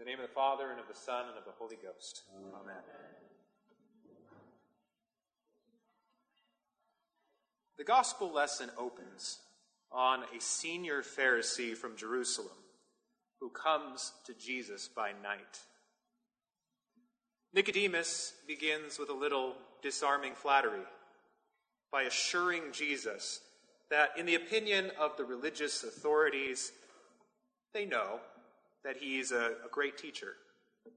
The name of the Father, and of the Son, and of the Holy Ghost. Amen. The gospel lesson opens on a senior Pharisee from Jerusalem who comes to Jesus by night. Nicodemus begins with a little disarming flattery by assuring Jesus that, in the opinion of the religious authorities, they know that he's a, a great teacher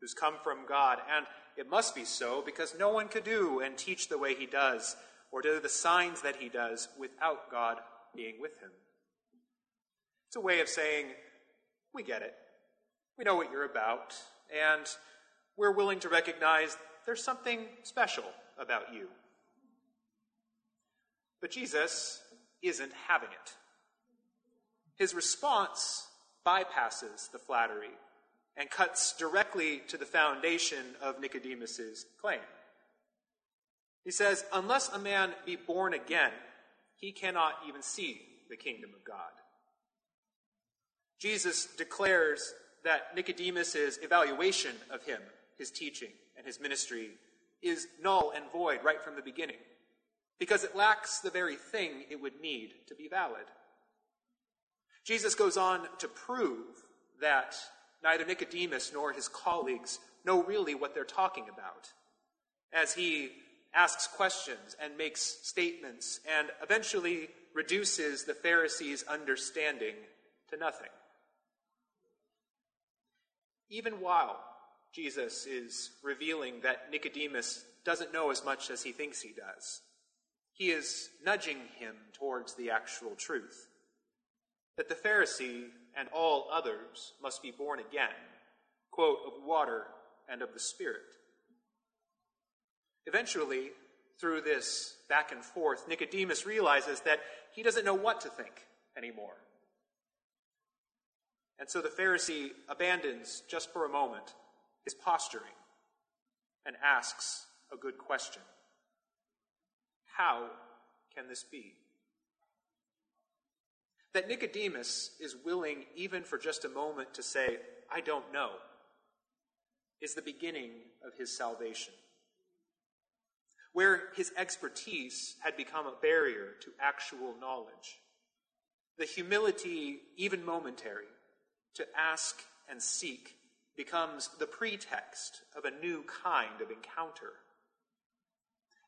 who's come from God, and it must be so because no one could do and teach the way he does or do the signs that he does without God being with him. It's a way of saying, we get it. We know what you're about, and we're willing to recognize there's something special about you. But Jesus isn't having it. His response bypasses the flattery and cuts directly to the foundation of Nicodemus's claim. He says, Unless a man be born again, he cannot even see the kingdom of God. Jesus declares that Nicodemus's evaluation of him, his teaching, and his ministry is null and void right from the beginning because it lacks the very thing it would need to be valid. Jesus goes on to prove that neither Nicodemus nor his colleagues know really what they're talking about as he asks questions and makes statements and eventually reduces the Pharisees' understanding to nothing. Even while Jesus is revealing that Nicodemus doesn't know as much as he thinks he does, he is nudging him towards the actual truth that the Pharisee and all others must be born again, quote, of water and of the Spirit. Eventually, through this back and forth, Nicodemus realizes that he doesn't know what to think anymore. And so the Pharisee abandons, just for a moment, his posturing and asks a good question How can this be? That Nicodemus is willing, even for just a moment, to say, I don't know, is the beginning of his salvation. Where his expertise had become a barrier to actual knowledge, the humility, even momentary, to ask and seek becomes the pretext of a new kind of encounter.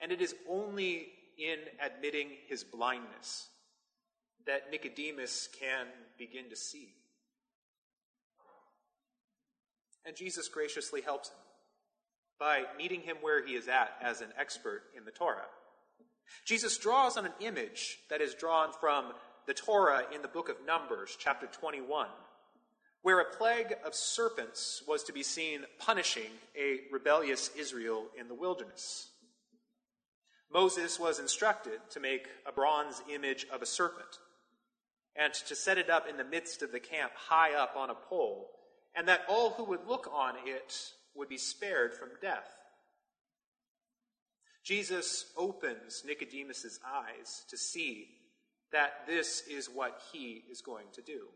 And it is only in admitting his blindness that Nicodemus can begin to see. And Jesus graciously helps him by meeting him where he is at as an expert in the Torah. Jesus draws on an image that is drawn from the Torah in the book of Numbers, chapter 21, where a plague of serpents was to be seen punishing a rebellious Israel in the wilderness. Moses was instructed to make a bronze image of a serpent and to set it up in the midst of the camp high up on a pole, and that all who would look on it would be spared from death. Jesus opens Nicodemus's eyes to see that this is what he is going to do.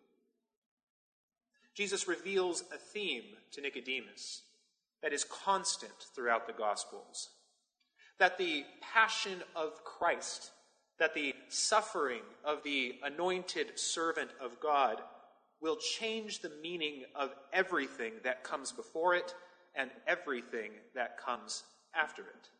Jesus reveals a theme to Nicodemus that is constant throughout the Gospels that the passion of Christ that the suffering of the anointed servant of God will change the meaning of everything that comes before it and everything that comes after it.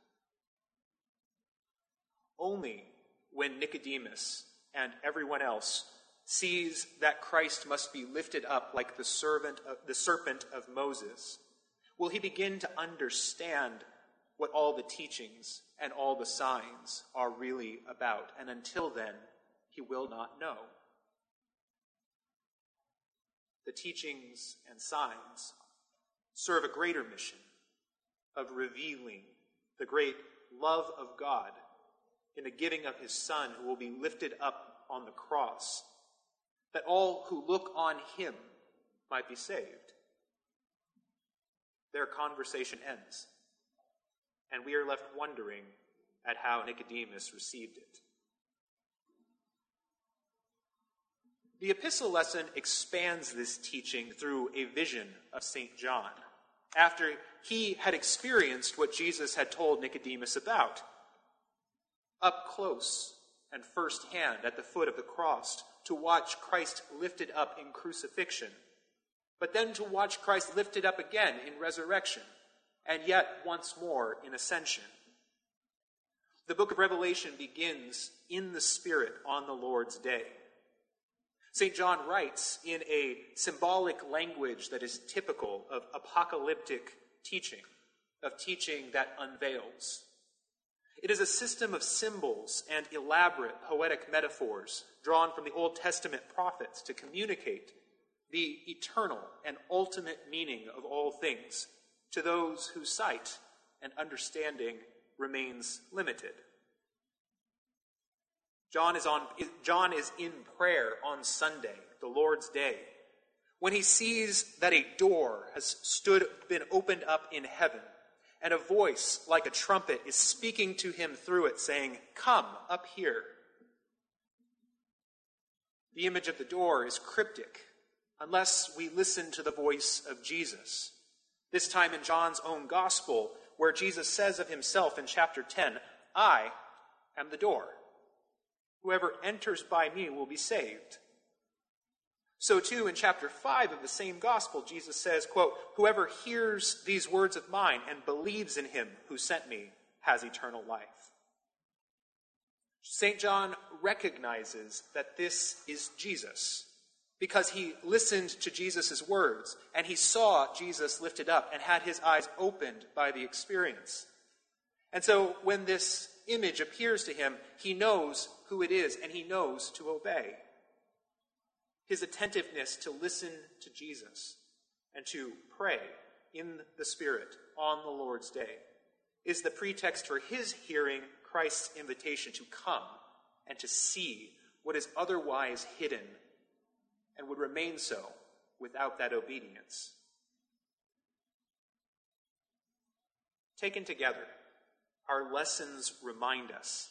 Only when Nicodemus and everyone else sees that Christ must be lifted up like the servant of, the serpent of Moses will he begin to understand what all the teachings and all the signs are really about. And until then, he will not know. The teachings and signs serve a greater mission of revealing the great love of God in the giving of his Son, who will be lifted up on the cross, that all who look on him might be saved. Their conversation ends and we are left wondering at how Nicodemus received it. The epistle lesson expands this teaching through a vision of St. John after he had experienced what Jesus had told Nicodemus about. Up close and firsthand at the foot of the cross to watch Christ lifted up in crucifixion, but then to watch Christ lifted up again in resurrection, and yet once more in ascension. The book of Revelation begins in the Spirit on the Lord's day. St. John writes in a symbolic language that is typical of apocalyptic teaching, of teaching that unveils. It is a system of symbols and elaborate poetic metaphors drawn from the Old Testament prophets to communicate the eternal and ultimate meaning of all things to those whose sight and understanding remains limited. John is, on, John is in prayer on Sunday, the Lord's day, when he sees that a door has stood, been opened up in heaven, and a voice like a trumpet is speaking to him through it, saying, Come up here. The image of the door is cryptic unless we listen to the voice of Jesus. This time in John's own gospel, where Jesus says of himself in chapter 10, I am the door. Whoever enters by me will be saved. So too in chapter 5 of the same gospel, Jesus says, quote, Whoever hears these words of mine and believes in him who sent me has eternal life. St. John recognizes that this is Jesus because he listened to Jesus' words and he saw Jesus lifted up and had his eyes opened by the experience. And so when this image appears to him, he knows who it is and he knows to obey. His attentiveness to listen to Jesus and to pray in the Spirit on the Lord's day is the pretext for his hearing Christ's invitation to come and to see what is otherwise hidden and would remain so without that obedience. Taken together, our lessons remind us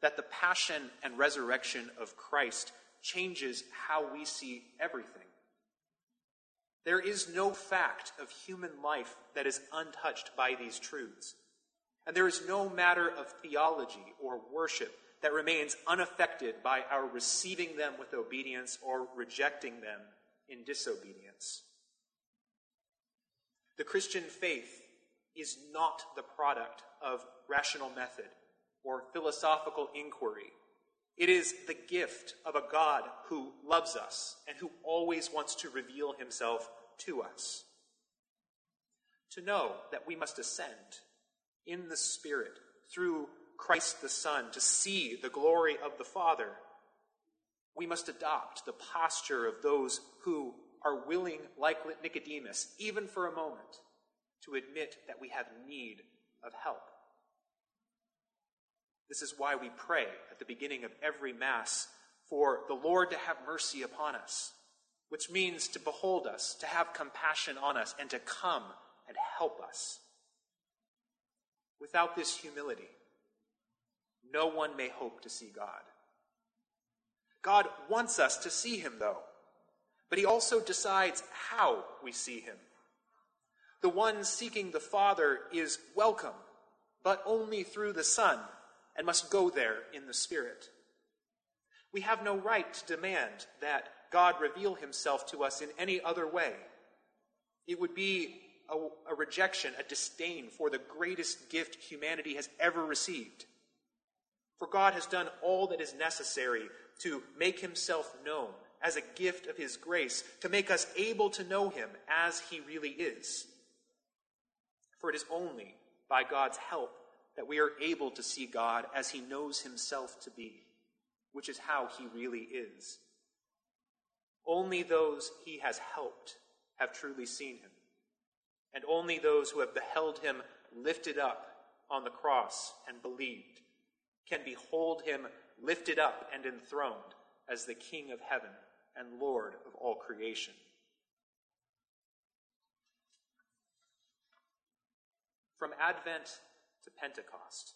that the passion and resurrection of Christ changes how we see everything. There is no fact of human life that is untouched by these truths. And there is no matter of theology or worship that remains unaffected by our receiving them with obedience or rejecting them in disobedience. The Christian faith is not the product of rational method or philosophical inquiry. It is the gift of a God who loves us and who always wants to reveal himself to us. To know that we must ascend in the Spirit through Christ the Son to see the glory of the Father, we must adopt the posture of those who are willing, like Nicodemus, even for a moment, to admit that we have need of help. This is why we pray at the beginning of every Mass for the Lord to have mercy upon us, which means to behold us, to have compassion on us, and to come and help us. Without this humility, no one may hope to see God. God wants us to see him, though, but he also decides how we see him. The one seeking the Father is welcome, but only through the Son and must go there in the Spirit. We have no right to demand that God reveal himself to us in any other way. It would be a, a, rejection, a disdain for the greatest gift humanity has ever received. For God has done all that is necessary to make himself known as a gift of his grace, to make us able to know him as he really is. For it is only by God's help that we are able to see God as he knows himself to be, which is how he really is. Only those he has helped have truly seen him, and only those who have beheld him lifted up on the cross and believed can behold him lifted up and enthroned as the King of heaven and Lord of all creation. From Advent to Pentecost.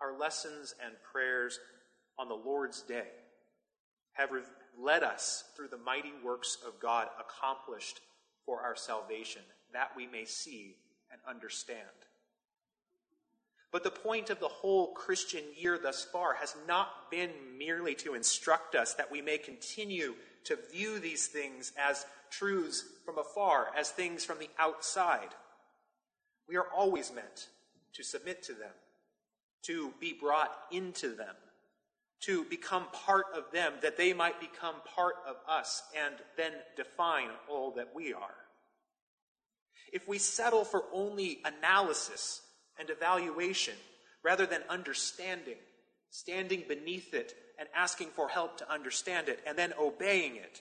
Our lessons and prayers on the Lord's Day have led us through the mighty works of God accomplished for our salvation, that we may see and understand. But the point of the whole Christian year thus far has not been merely to instruct us that we may continue to view these things as truths from afar, as things from the outside. We are always meant to submit to them, to be brought into them, to become part of them, that they might become part of us and then define all that we are. If we settle for only analysis and evaluation rather than understanding, standing beneath it and asking for help to understand it and then obeying it,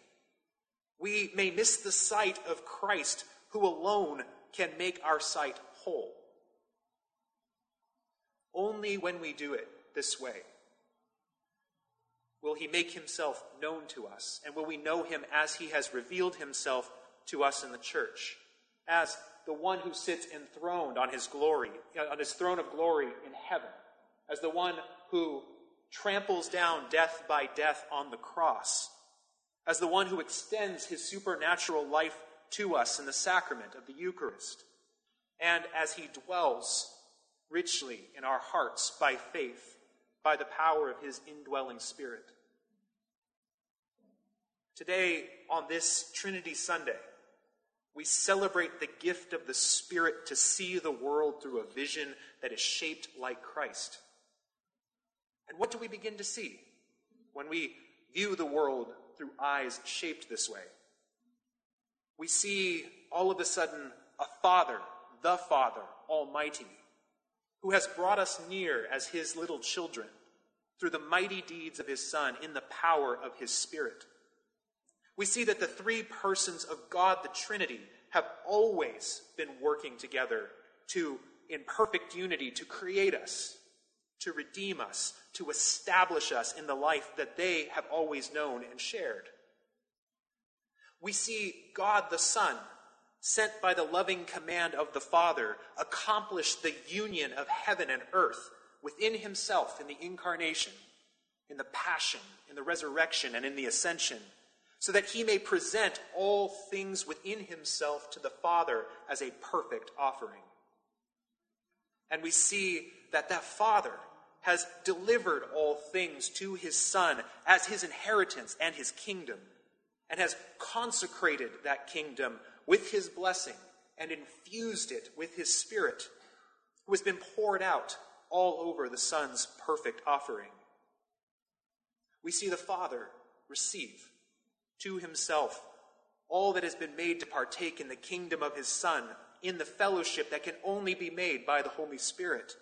we may miss the sight of Christ who alone can make our sight whole. Only when we do it this way will he make himself known to us, and will we know him as he has revealed himself to us in the church, as the one who sits enthroned on his glory, uh, on his throne of glory in heaven, as the one who tramples down death by death on the cross, as the one who extends his supernatural life to us in the sacrament of the Eucharist, and as he dwells richly in our hearts by faith, by the power of his indwelling Spirit. Today, on this Trinity Sunday, we celebrate the gift of the Spirit to see the world through a vision that is shaped like Christ. And what do we begin to see when we view the world through eyes shaped this way? We see all of a sudden a Father, the Father, Almighty, who has brought us near as His little children through the mighty deeds of His Son in the power of His Spirit we see that the three persons of God, the Trinity, have always been working together to, in perfect unity, to create us, to redeem us, to establish us in the life that they have always known and shared. We see God the Son, sent by the loving command of the Father, accomplish the union of heaven and earth within himself in the incarnation, in the passion, in the resurrection, and in the ascension so that he may present all things within himself to the Father as a perfect offering. And we see that that Father has delivered all things to his Son as his inheritance and his kingdom, and has consecrated that kingdom with his blessing and infused it with his Spirit, who has been poured out all over the Son's perfect offering. We see the Father receive to himself all that has been made to partake in the kingdom of his Son, in the fellowship that can only be made by the Holy Spirit,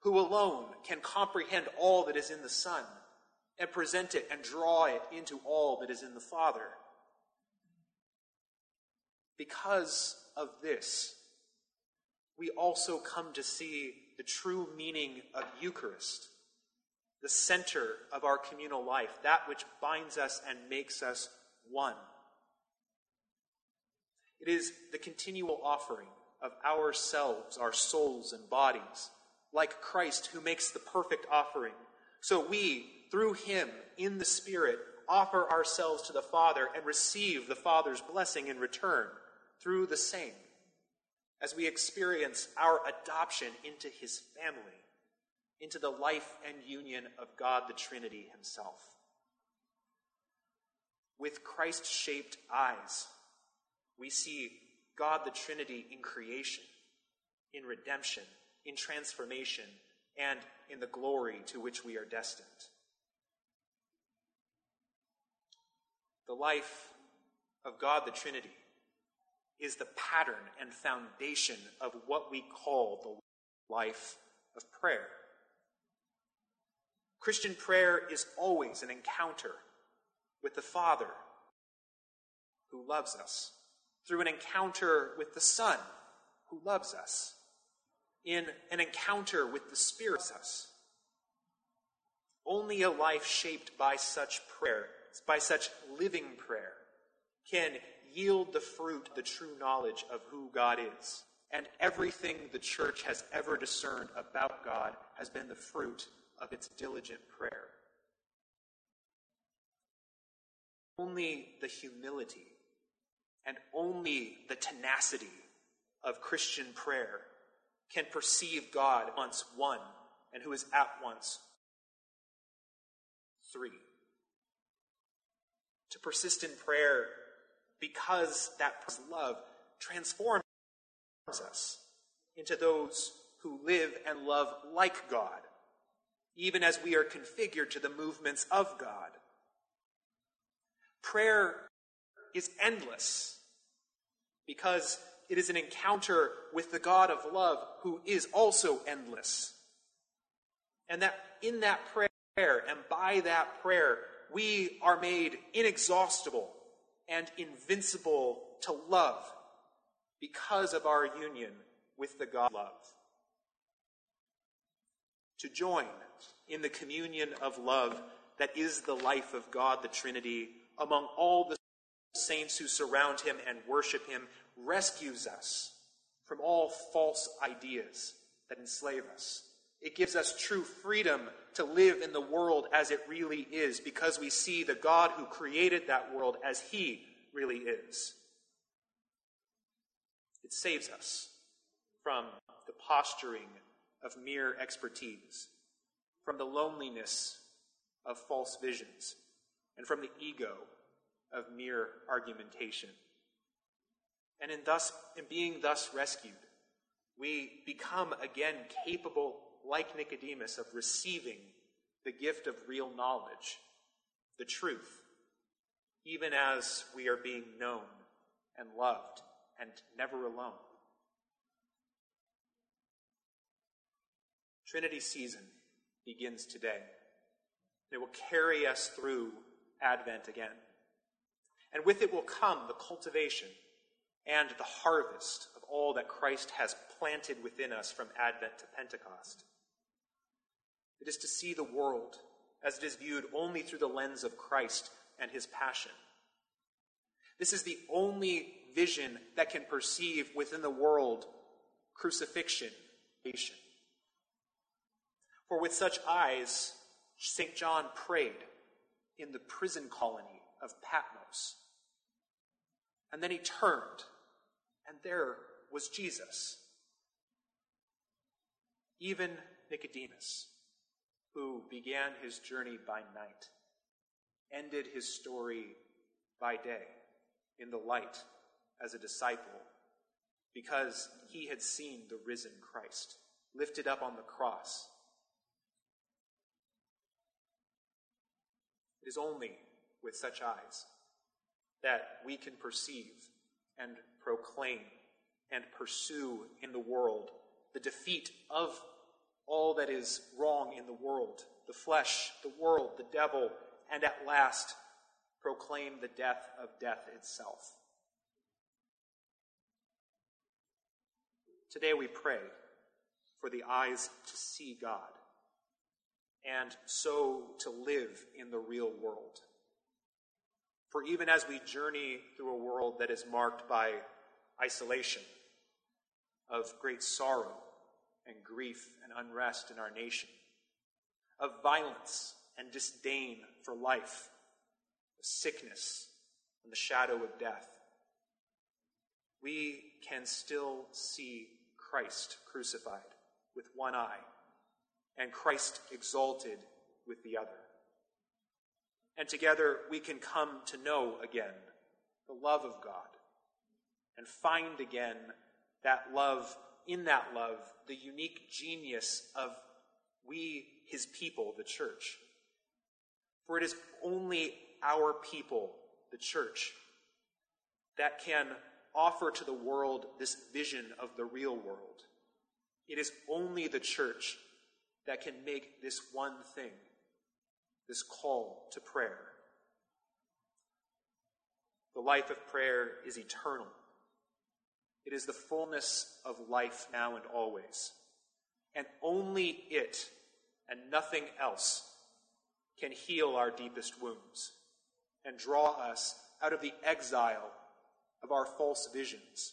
who alone can comprehend all that is in the Son and present it and draw it into all that is in the Father. Because of this, we also come to see the true meaning of Eucharist, the center of our communal life, that which binds us and makes us one. It is the continual offering of ourselves, our souls and bodies, like Christ who makes the perfect offering. So we, through him, in the Spirit, offer ourselves to the Father and receive the Father's blessing in return through the same, as we experience our adoption into his family, into the life and union of God the Trinity himself with Christ shaped eyes, we see God the Trinity in creation, in redemption, in transformation, and in the glory to which we are destined. The life of God the Trinity is the pattern and foundation of what we call the life of prayer. Christian prayer is always an encounter with the Father who loves us, through an encounter with the Son who loves us, in an encounter with the Spirit us. Only a life shaped by such prayer, by such living prayer, can yield the fruit, the true knowledge of who God is. And everything the church has ever discerned about God has been the fruit of its diligent prayer. Only the humility and only the tenacity of Christian prayer can perceive God once one and who is at once three. To persist in prayer because that love transforms us into those who live and love like God, even as we are configured to the movements of God. Prayer is endless because it is an encounter with the God of love who is also endless. And that in that prayer and by that prayer, we are made inexhaustible and invincible to love because of our union with the God of love. To join in the communion of love that is the life of God, the Trinity, among all the saints who surround him and worship him, rescues us from all false ideas that enslave us. It gives us true freedom to live in the world as it really is because we see the God who created that world as he really is. It saves us from the posturing of mere expertise, from the loneliness of false visions, and from the ego of mere argumentation. And in thus in being thus rescued, we become again capable, like Nicodemus, of receiving the gift of real knowledge, the truth, even as we are being known and loved and never alone. Trinity season begins today. It will carry us through Advent again. And with it will come the cultivation and the harvest of all that Christ has planted within us from Advent to Pentecost. It is to see the world as it is viewed only through the lens of Christ and his passion. This is the only vision that can perceive within the world crucifixion. For with such eyes, St. John prayed in the prison colony of Patmos. And then he turned, and there was Jesus. Even Nicodemus, who began his journey by night, ended his story by day in the light as a disciple because he had seen the risen Christ lifted up on the cross. It is only with such eyes that we can perceive and proclaim and pursue in the world the defeat of all that is wrong in the world the flesh, the world, the devil, and at last proclaim the death of death itself. Today we pray for the eyes to see God and so to live in the real world. For even as we journey through a world that is marked by isolation, of great sorrow and grief and unrest in our nation, of violence and disdain for life, of sickness and the shadow of death, we can still see Christ crucified with one eye and Christ exalted with the other. And together we can come to know again the love of God and find again that love, in that love, the unique genius of we, his people, the church. For it is only our people, the church, that can offer to the world this vision of the real world. It is only the church that can make this one thing this call to prayer. The life of prayer is eternal. It is the fullness of life now and always. And only it and nothing else can heal our deepest wounds and draw us out of the exile of our false visions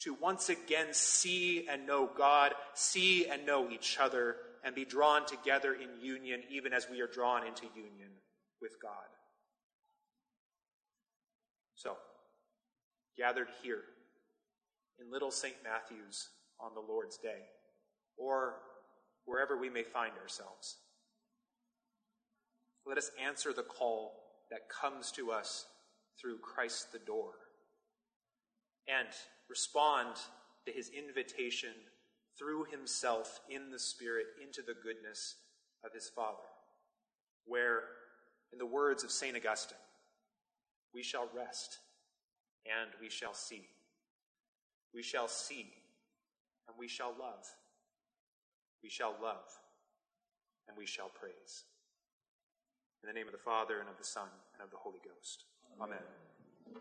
to once again see and know God, see and know each other, and be drawn together in union, even as we are drawn into union with God. So, gathered here in Little St. Matthew's on the Lord's Day, or wherever we may find ourselves. Let us answer the call that comes to us through Christ the door and respond to his invitation through himself in the Spirit into the goodness of his Father, where, in the words of St. Augustine, we shall rest and we shall see. We shall see and we shall love. We shall love and we shall praise. In the name of the Father and of the Son and of the Holy Ghost. Amen. Amen.